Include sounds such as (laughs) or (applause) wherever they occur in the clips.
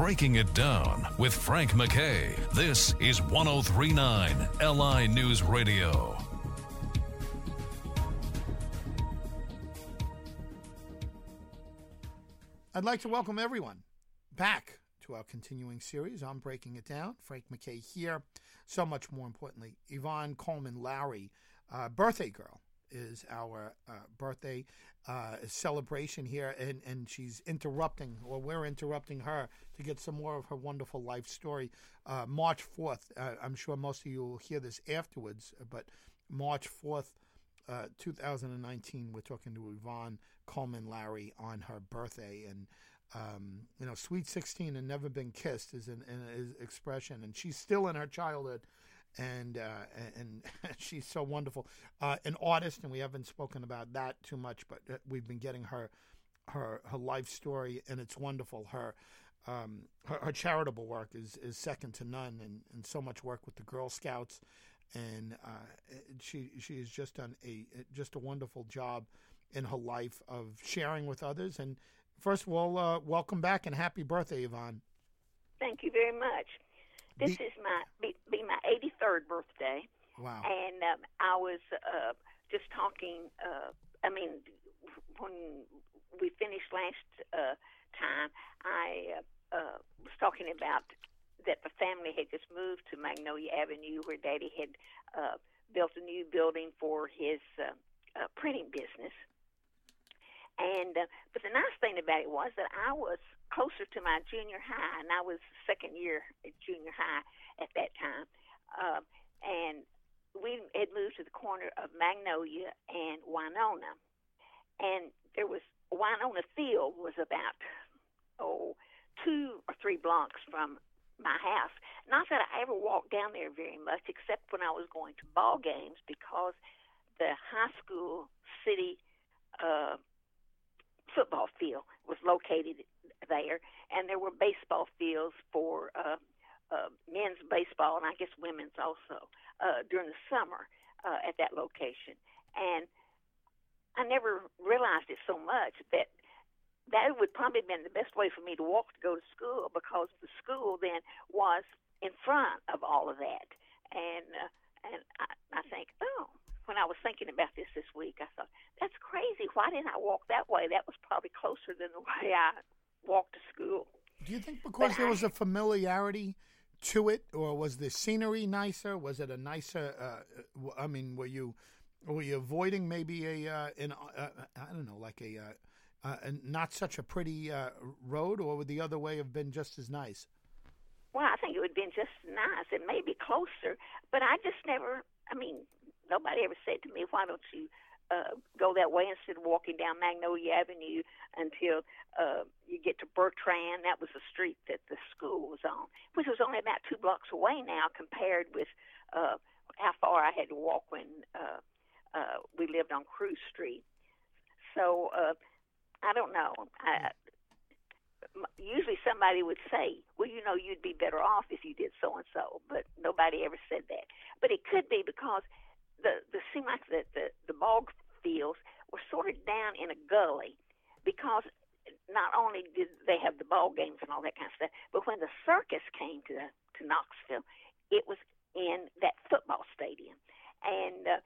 Breaking It Down with Frank MacKay. This is 1039 LI News Radio. I'd like to welcome everyone back to our continuing series on Breaking It Down. Frank MacKay here. So much more importantly, Yvonne Coleman Lowrie, uh, birthday girl, is our uh, birthday uh, celebration here, and, and she's interrupting, or we're interrupting her to get some more of her wonderful life story. Uh, March 4th, uh, I'm sure most of you will hear this afterwards, but March 4th, uh, 2019, we're talking to Yvonne Coleman Lowrie on her birthday, and um, you know, sweet 16 and never been kissed is an, an expression, and she's still in her childhood and uh, and (laughs) she's so wonderful. Uh, an artist, and we haven't spoken about that too much, but uh, we've been getting her her her life story, and it's wonderful. Her um, her, her, charitable work is, is second to none, and, and so much work with the Girl Scouts, and uh, she she has just done a just a wonderful job in her life of sharing with others. And first of all, uh, welcome back and happy birthday, Yvonne. Thank you very much. This be, is my be, be, my 83rd birthday. Wow. And um, I was uh, just talking. Uh, I mean, when we finished last uh, time, I uh, uh, was talking about that the family had just moved to Magnolia Avenue, where Daddy had uh, built a new building for his printing business. And but the nice thing about it was that I was closer to my junior high, and I was second year at junior high at that time. Uh, and we had moved to the corner of Magnolia and Winona, and there was Winona Field was about oh two or three blocks from my house. Not that I ever walked down there very much, except when I was going to ball games because the high school city uh, football field was located there, and there were baseball fields for uh, uh, men's baseball and I guess women's also uh, during the summer uh, at that location. And I never realized it so much that that would probably have been the best way for me to walk to go to school because the school then was in front of all of that. And uh, and I, I think, oh, when I was thinking about this this week, I thought that's crazy. Why didn't I walk that way? That was probably closer than the (laughs) way I walked to school. Do you think because but there I, was a familiarity to it, or was the scenery nicer? Was it a nicer? Uh, I mean, were you were you avoiding maybe a uh, an uh, I don't know, like a, uh, uh not such a pretty uh, road, or would the other way have been just as nice? Well, I think it would have been just nice. It may be closer, but I just never. I mean, nobody ever said to me, "Why don't you uh, go that way instead of walking down Magnolia Avenue until uh, you get to Bertrand. That was the street that the school was on, which was only about two blocks away now compared with uh, how far I had to walk when uh, uh, we lived on Cruz Street. So uh, I don't know. I, usually somebody would say, well, you know, you'd be better off if you did so and so, but nobody ever said that. But it could be because the the seemed like the, the the ball fields were sort of down in a gully because not only did they have the ball games and all that kind of stuff, but when the circus came to to Knoxville, it was in that football stadium, and uh,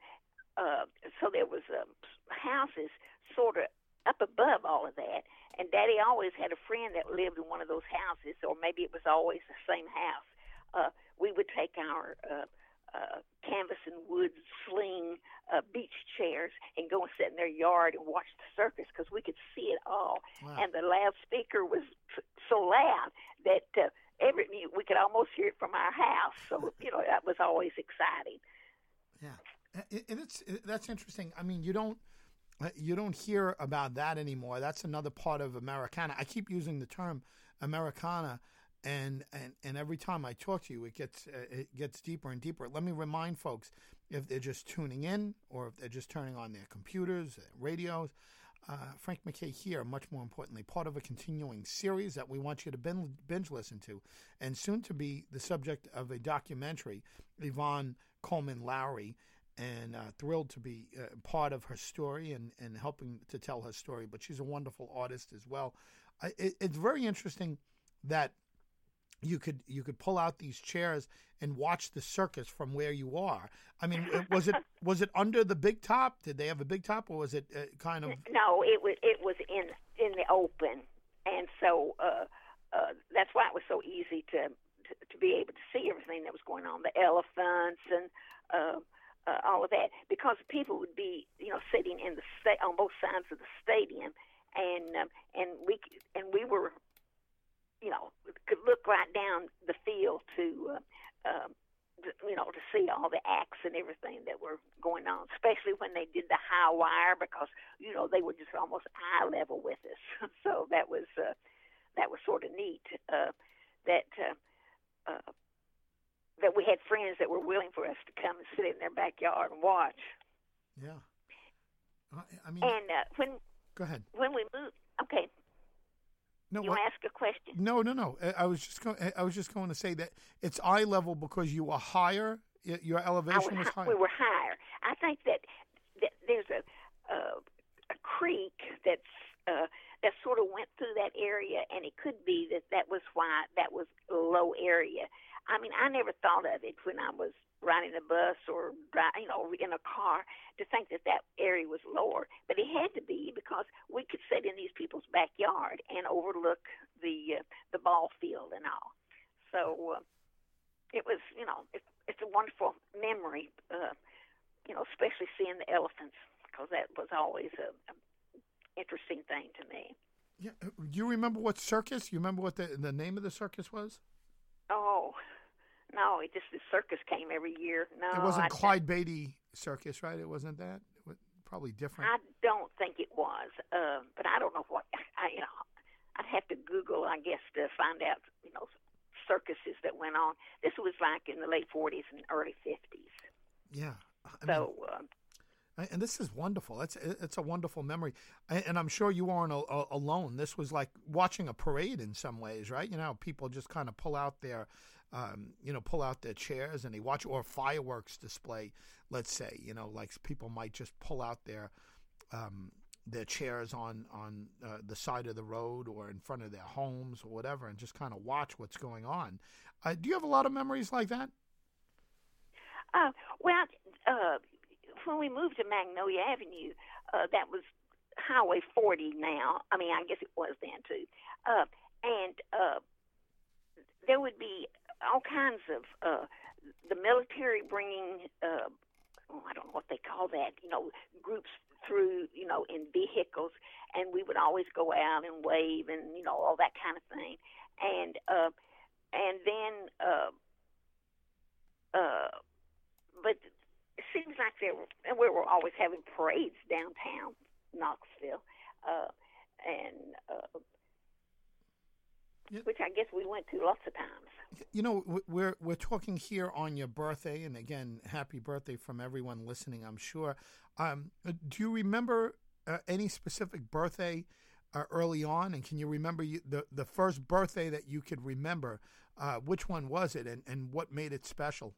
uh, so there was uh, houses sort of up above all of that. And Daddy always had a friend that lived in one of those houses, or maybe it was always the same house. Uh, we would take our uh, uh, canvas and wood sling uh, beach chairs and go and sit in their yard and watch the circus because we could see it all. Wow. And the loudspeaker was so loud that uh, every we could almost hear it from our house. So (laughs) you know that was always exciting. Yeah, and it's that's interesting. I mean, you don't uh, you don't hear about that anymore. That's another part of Americana. I keep using the term Americana and and and every time I talk to you, it gets uh, it gets deeper and deeper. Let me remind folks, if they're just tuning in or if they're just turning on their computers, radios, uh, Frank MacKay here. Much more importantly, part of a continuing series that we want you to binge, binge listen to, and soon to be the subject of a documentary. Yvonne Coleman Lowrie. And uh, thrilled to be uh, part of her story and, and helping to tell her story. But she's a wonderful artist as well. it, it's very interesting that you could you could pull out these chairs and watch the circus from where you are. I mean, was it (laughs) was it under the big top? Did they have a big top, or was it uh, kind of? No, it was it was in in the open, and so uh, uh, that's why it was so easy to, to to be able to see everything that was going on, the elephants and. Uh, uh, all of that because people would be, you know, sitting in the sta- on both sides of the stadium, and um, and we and we were you know, could look right down the field to, uh, uh, you know, to see all the acts and everything that were going on, especially when they did the high wire because, you know, they were just almost eye level with us. (laughs) so that was, uh, that was sort of neat. Uh, that, uh, uh, that we had friends that were willing for us to come and sit in their backyard and watch. Yeah. I mean, and uh, when go ahead. When we moved, okay, no, you what? ask a question. No, no, no. I was just going. I was just going to say that it's eye level because you were higher. Your elevation was, was higher. We were higher. I think that, that there's a uh, a creek that's uh, that sort of went through that area, and it could be that that was why that was low area. I mean, I never thought of it when I was riding a bus or you know in a car to think that that area was lower, but it had to be because we could sit in these people's backyard and overlook the uh, the ball field and all. So uh, it was, you know, it, it's a wonderful memory, uh, you know, especially seeing the elephants because that was always a, a interesting thing to me. Yeah, uh, do you remember what circus? You remember what the the name of the circus was? No, it just the circus came every year. No, it wasn't I, Clyde Beatty Circus, right? It wasn't that. It was probably different. I don't think it was, uh, but I don't know what. (laughs) I, you know, I'd have to Google, I guess, to find out. You know, circuses that went on. This was like in the late '40s and early '50s. Yeah. I so. Mean, uh, and this is wonderful. It's it's a wonderful memory, and I'm sure you weren't alone. This was like watching a parade in some ways, right? You know, people just kind of pull out their um, you know, pull out their chairs and they watch, or fireworks display, let's say, you know, like people might just pull out their um, their chairs on on uh, the side of the road or in front of their homes or whatever, and just kind of watch what's going on. Uh, do you have a lot of memories like that? Uh, well, uh, when we moved to Magnolia Avenue, uh, that was Highway 40 now. I mean, I guess it was then too. Uh, and uh, there would be all kinds of uh, the military bringing uh, oh, I don't know what they call that, you know, groups through, you know, in vehicles, and we would always go out and wave and you know all that kind of thing, and uh, and then uh, uh, but it seems like there and we were always having parades downtown Knoxville, uh, and uh, which I guess we went to lots of times. You know, we're we're talking here on your birthday, and again, happy birthday from everyone listening. I'm sure. Um, do you remember uh, any specific birthday uh, early on, and can you remember you, the the first birthday that you could remember? Uh, which one was it, and, and what made it special?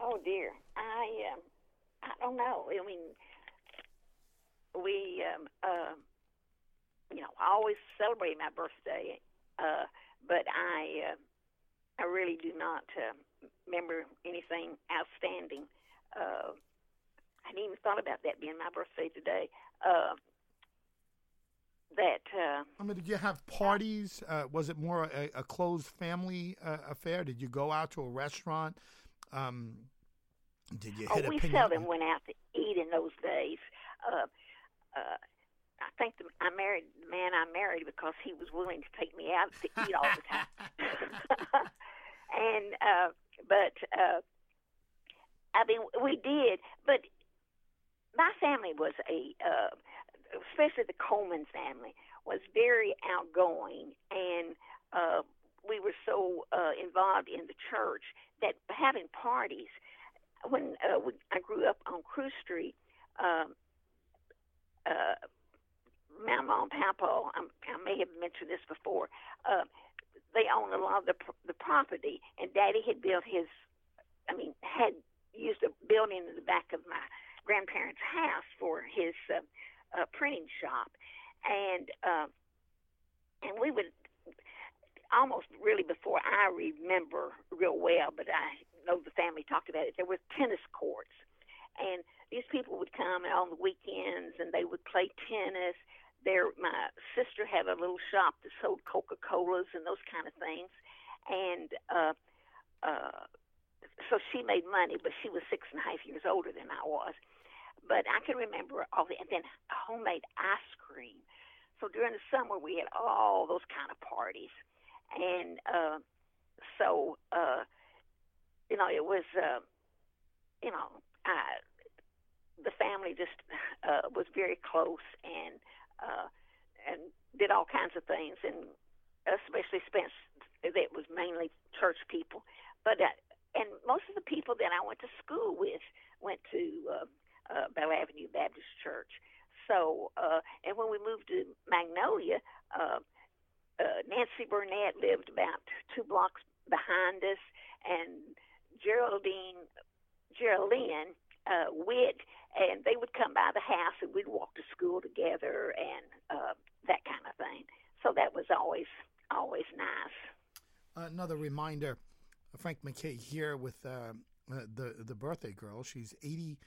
Oh dear, I um, I don't know. I mean, we um, uh, you know I always celebrate my birthday, uh, but I. Uh, I really do not uh, remember anything outstanding. Uh, I hadn't even thought about that being my birthday today. Uh, that. Uh, I mean, did you have parties? Uh, was it more a, a closed family uh, affair? Did you go out to a restaurant? Um, did you hit oh, we seldom went out to eat in those days. Uh, uh, think the, I married the man I married because he was willing to take me out to eat all the time. (laughs) (laughs) and uh, but uh, I mean we did, but my family was a, uh, especially the Coleman family was very outgoing, and uh, we were so uh, involved in the church that having parties. When uh, we, I grew up on Crew Street, um, uh, mom and papa, I, may have mentioned this before, uh, they owned a lot of the the property, and Daddy had built his, I mean, had used a building in the back of my grandparents' house for his uh, uh, printing shop, and uh, and we would almost really before I remember real well, but I know the family talked about it. There were tennis courts, and these people would come on the weekends and they would play tennis. There, my sister had a little shop that sold Coca Colas and those kind of things, and uh, uh, so she made money, but she was six and a half years older than I was. But I can remember all the, and then homemade ice cream. So during the summer, we had all those kind of parties, and uh, so uh, you know, it was, uh, you know, I, the family just uh, was very close and uh, and did all kinds of things, and especially Spence. That was mainly church people, but uh, and most of the people that I went to school with went to uh, uh, Bell Avenue Baptist Church. So, uh, and when we moved to Magnolia, uh, uh, Nancy Burnett lived about two blocks behind us, and Geraldine, Geraldine uh, Witt, and they would come by the house, and we'd walk to school together, and uh, that kind of thing. So that was always always nice. Another reminder, Frank MacKay here with uh, uh the the birthday girl. She's eighty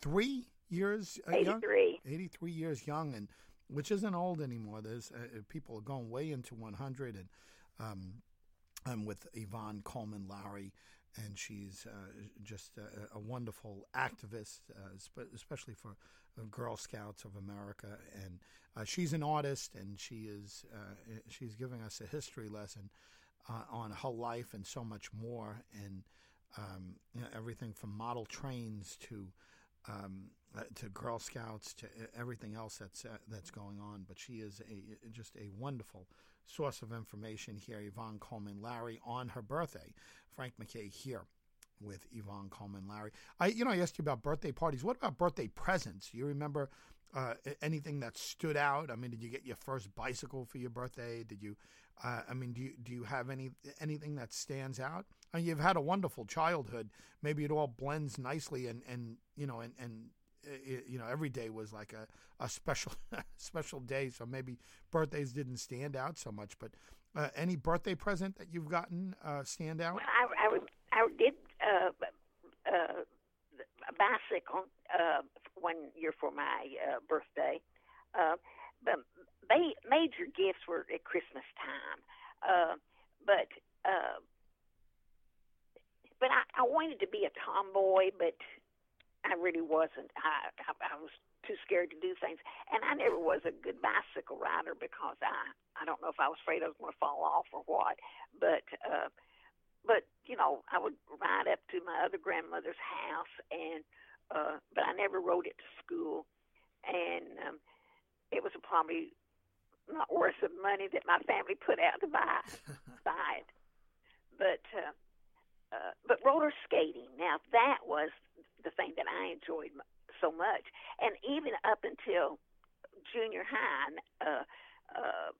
three years uh, 83. young. 83 years young, and which isn't old anymore. There's uh, uh people are going way into 100, and um, I'm with Yvonne Coleman Lowrie, and she's uh, just a, a, wonderful activist, uh, especially for uh, Girl Scouts of America. And she's an artist, and she is she's giving us a history lesson on her life and so much more, and um, you know, everything from model trains to um, uh, to Girl Scouts to everything else that's uh, that's going on. But she is a just a wonderful source of information here. Yvonne Coleman Lowrie, on her birthday. Frank MacKay here with Yvonne Coleman Lowrie. I you know I asked you about birthday parties. What about birthday presents? You remember uh, anything that stood out? I mean, did you get your first bicycle for your birthday? Did you? Uh, I mean, do you do you have any anything that stands out? I mean, you've had a wonderful childhood. Maybe it all blends nicely, and and you know, and and it, you know, every day was like a a special (laughs) special day. So maybe birthdays didn't stand out so much. But uh, any birthday present that you've gotten uh, stand out? Well, I, I, I did uh, uh, a bicycle uh, one year for my uh, birthday. But major gifts were at Christmas time. But but I, I wanted to be a tomboy, but I really wasn't. I, I I was too scared to do things, and I never was a good bicycle rider because I I don't know if I was afraid I was going to fall off or what, but uh, but you know I would ride up to my other grandmother's house, and uh, but I never rode it to school, and um, it was probably not worth the money that my family put out to buy (laughs) buy it, but. Uh, uh, but roller skating now that was the thing that I enjoyed so much. And even up until junior high, uh, uh,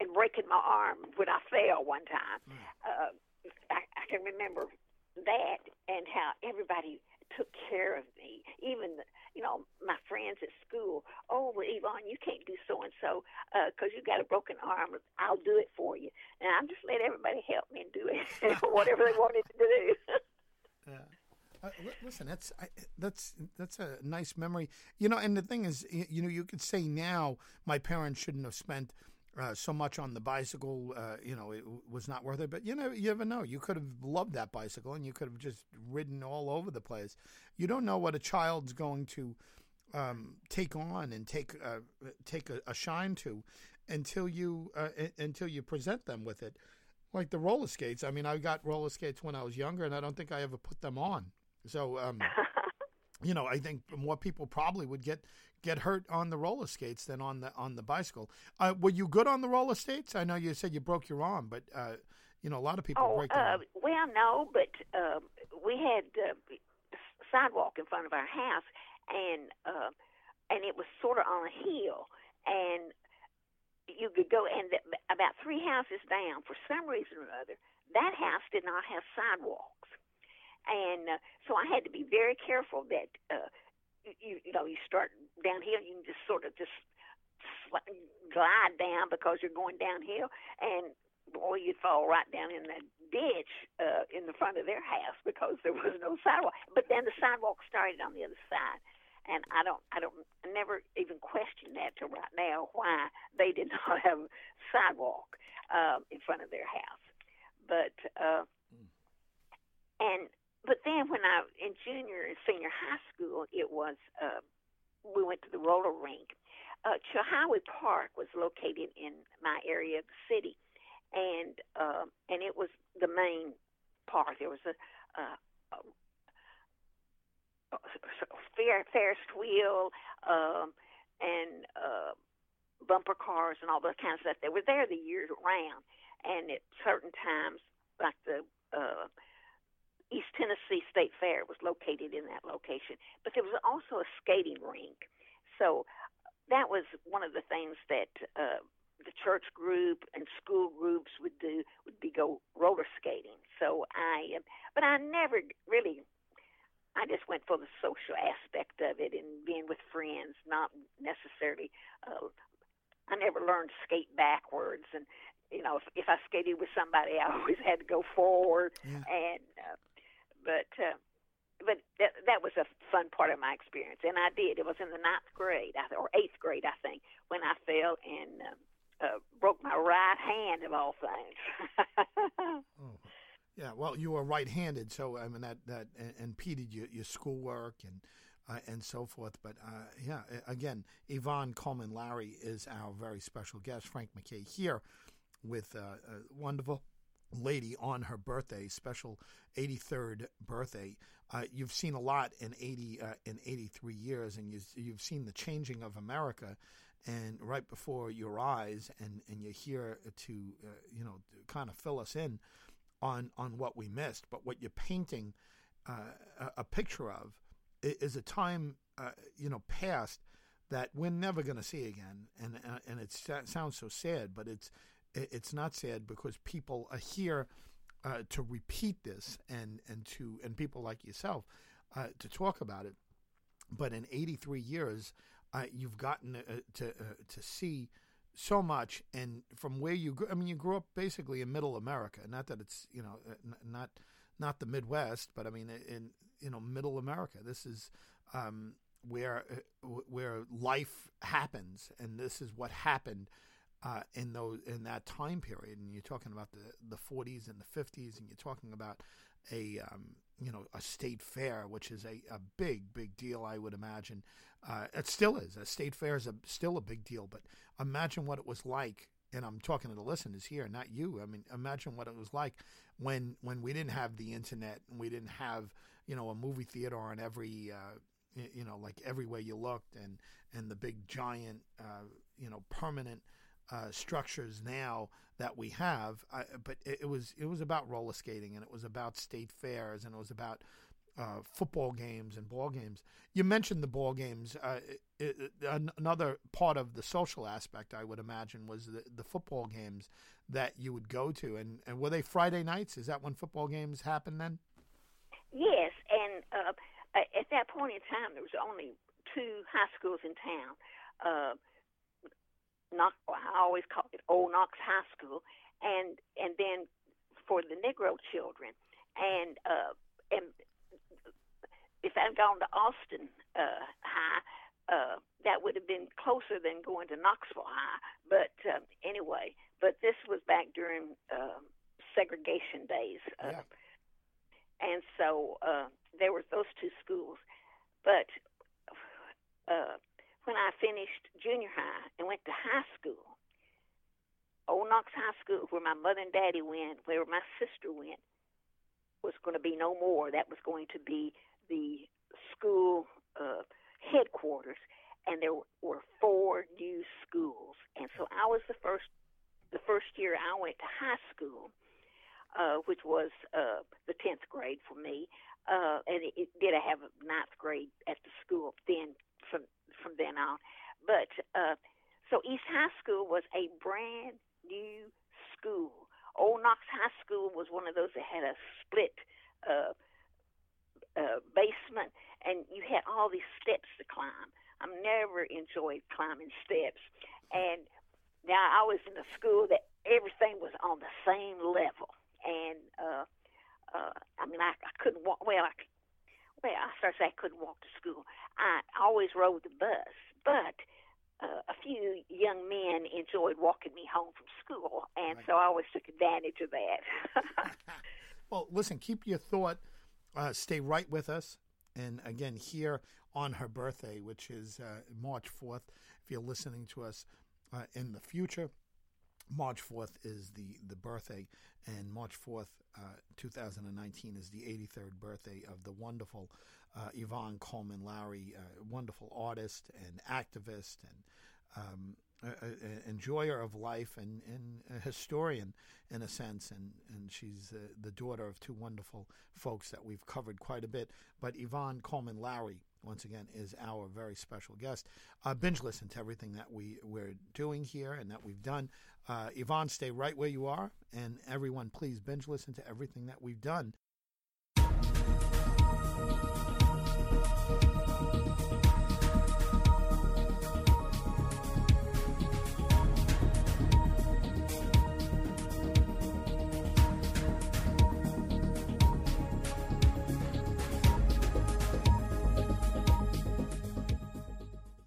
and breaking my arm when I fell one time, mm. uh, I, I can remember that and how everybody took care of me. Even you know my friends at school. Oh, well, Yvonne, you can't do so and so because you got a broken arm. I'll do it for you. And I just let everybody help me and do it, (laughs) (laughs) whatever they wanted to do. yeah. Uh, listen, that's I, that's that's a nice memory, you know. And the thing is, you know, you could say now my parents shouldn't have spent uh, so much on the bicycle. Uh, you know, it was not worth it. But you know, you never know. You could have loved that bicycle, and you could have just ridden all over the place. You don't know what a child's going to um, take on and take uh, take a, a, shine to until you uh, until you present them with it. Like the roller skates. I mean, I got roller skates when I was younger, and I don't think I ever put them on. So, um, (laughs) you know, I think more people probably would get get hurt on the roller skates than on the on the bicycle. Uh, were you good on the roller skates? I know you said you broke your arm, but uh, you know, a lot of people oh, break. Their uh, well, no, but uh, we had uh, sidewalk in front of our house, and uh, and it was sort of on a hill, and you could go and the, about three houses down. For some reason or other, that house did not have sidewalks and uh, so I had to be very careful that uh, you you know you start downhill, you can just sort of just glide down because you're going downhill, and boy, you'd fall right down in that ditch uh, in the front of their house because there was no sidewalk. But then the sidewalk started on the other side, and I don't, I don't, I never even questioned that till right now why they did (laughs) not have a sidewalk uh, in front of their house. But uh, mm. and but then when I in junior and senior high school, it was uh, we went to the roller rink. Uh, Chilhowee Park was located in my area of the city, and uh, and it was the main park. There was a, uh, a, a fair, Ferris wheel um, and uh, bumper cars and all that kind of stuff. They were there the year round, and at certain times, like the uh, East Tennessee State Fair was located in that location. But there was also a skating rink, so that was one of the things that uh, the church group and school groups would do would be go roller skating. So I, but I never really. I just went for the social aspect of it and being with friends, not necessarily. Uh, I never learned to skate backwards, and you know, if, if I skated with somebody, I (laughs) always had to go forward. Yeah. And uh, but uh, but that, that was a fun part of my experience, and I did. It was in the ninth grade or eighth grade, I think, when I fell and. Um, uh, broke my right hand of all things. (laughs) oh. Yeah, well, you were right-handed, so I mean that that impeded your your schoolwork and uh, and so forth. But uh, yeah, again, Yvonne Coleman Lowrie is our very special guest. Frank MacKay here with uh, a wonderful lady on her birthday, special 83rd birthday. Uh, you've seen a lot in 80 uh, in 83 years, and you, you've seen the changing of America and right before your eyes, and, and you're here to uh, you know kind of fill us in on on what we missed. But what you're painting uh, a, a, picture of is a time uh, you know past that we're never going to see again, and uh, and it sounds so sad, but it's it's not sad because people are here uh, to repeat this and and to and people like yourself uh, to talk about it. But in 83 years, uh, you've gotten uh, to uh, to see so much, and from where you grew, I mean, you grew up basically in Middle America. Not that it's you know uh, not not the Midwest, but I mean in you know Middle America. This is um, where where life happens, and this is what happened. Uh, in those in that time period, and you're talking about the the 40s and the 50s, and you're talking about a um, you know a state fair, which is a, a big big deal, I would imagine. Uh, it still is. A state fair is a, still a big deal, but imagine what it was like. And I'm talking to the listeners here, not you. I mean, imagine what it was like when when we didn't have the internet and we didn't have you know a movie theater on every uh, you know like everywhere you looked and and the big giant uh, you know permanent uh, structures now that we have. I, but it, it, was it was about roller skating and it was about state fairs and it was about uh, football games and ball games. You mentioned the ball games. Uh, it, it, another part of the social aspect, I would imagine, was the, the football games that you would go to. And, and were they Friday nights? Is that when football games happen then? Yes, and uh, at that point in time, there was only two high schools in town. Uh, Knox, I always call it Old Knox High School, and and then for the Negro children, and uh, and if I'd gone to Austin uh, High, uh, that would have been closer than going to Knoxville High. But um, anyway, but this was back during um, segregation days, uh, yeah. and so uh, there were those two schools. But uh, when I finished junior high and went to high school, Old Knox High School, where my mother and daddy went, where my sister went, was going to be no more. That was going to be the school uh, headquarters, and there were four new schools. And so I was the first. The first year I went to high school, uh, which was uh, the tenth grade for me, uh, and it, it did I have a ninth grade at the school then from from then on. But uh, so East High School was a brand new school. Old Knox High School was one of those that had a split uh, uh, basement, and you had all these steps to climb. I've never enjoyed climbing steps, and now I was in a school that everything was on the same level, and uh, uh, I mean, I, I couldn't walk. Well, I well, I started to say I couldn't walk to school. I always rode the bus, but uh, a few young men enjoyed walking me home from school, and right. so I always took advantage of that. (laughs) well, listen, keep your thought. Uh, stay right with us. And again, here on her birthday, which is uh, March 4th, if you're listening to us uh, in the future, March 4th is the, the birthday, and March 4th, uh, 2019, is the 83rd birthday of the wonderful uh, Yvonne Coleman Lowrie, uh, wonderful artist and activist and um, enjoyer of life and, and, a historian in a sense. And, and she's uh, the daughter of two wonderful folks that we've covered quite a bit. But Yvonne Coleman Lowrie, once again, is our very special guest. Uh, binge listen to everything that we, we're doing here and that we've done. Uh, Yvonne, stay right where you are. And everyone, please binge listen to everything that we've done.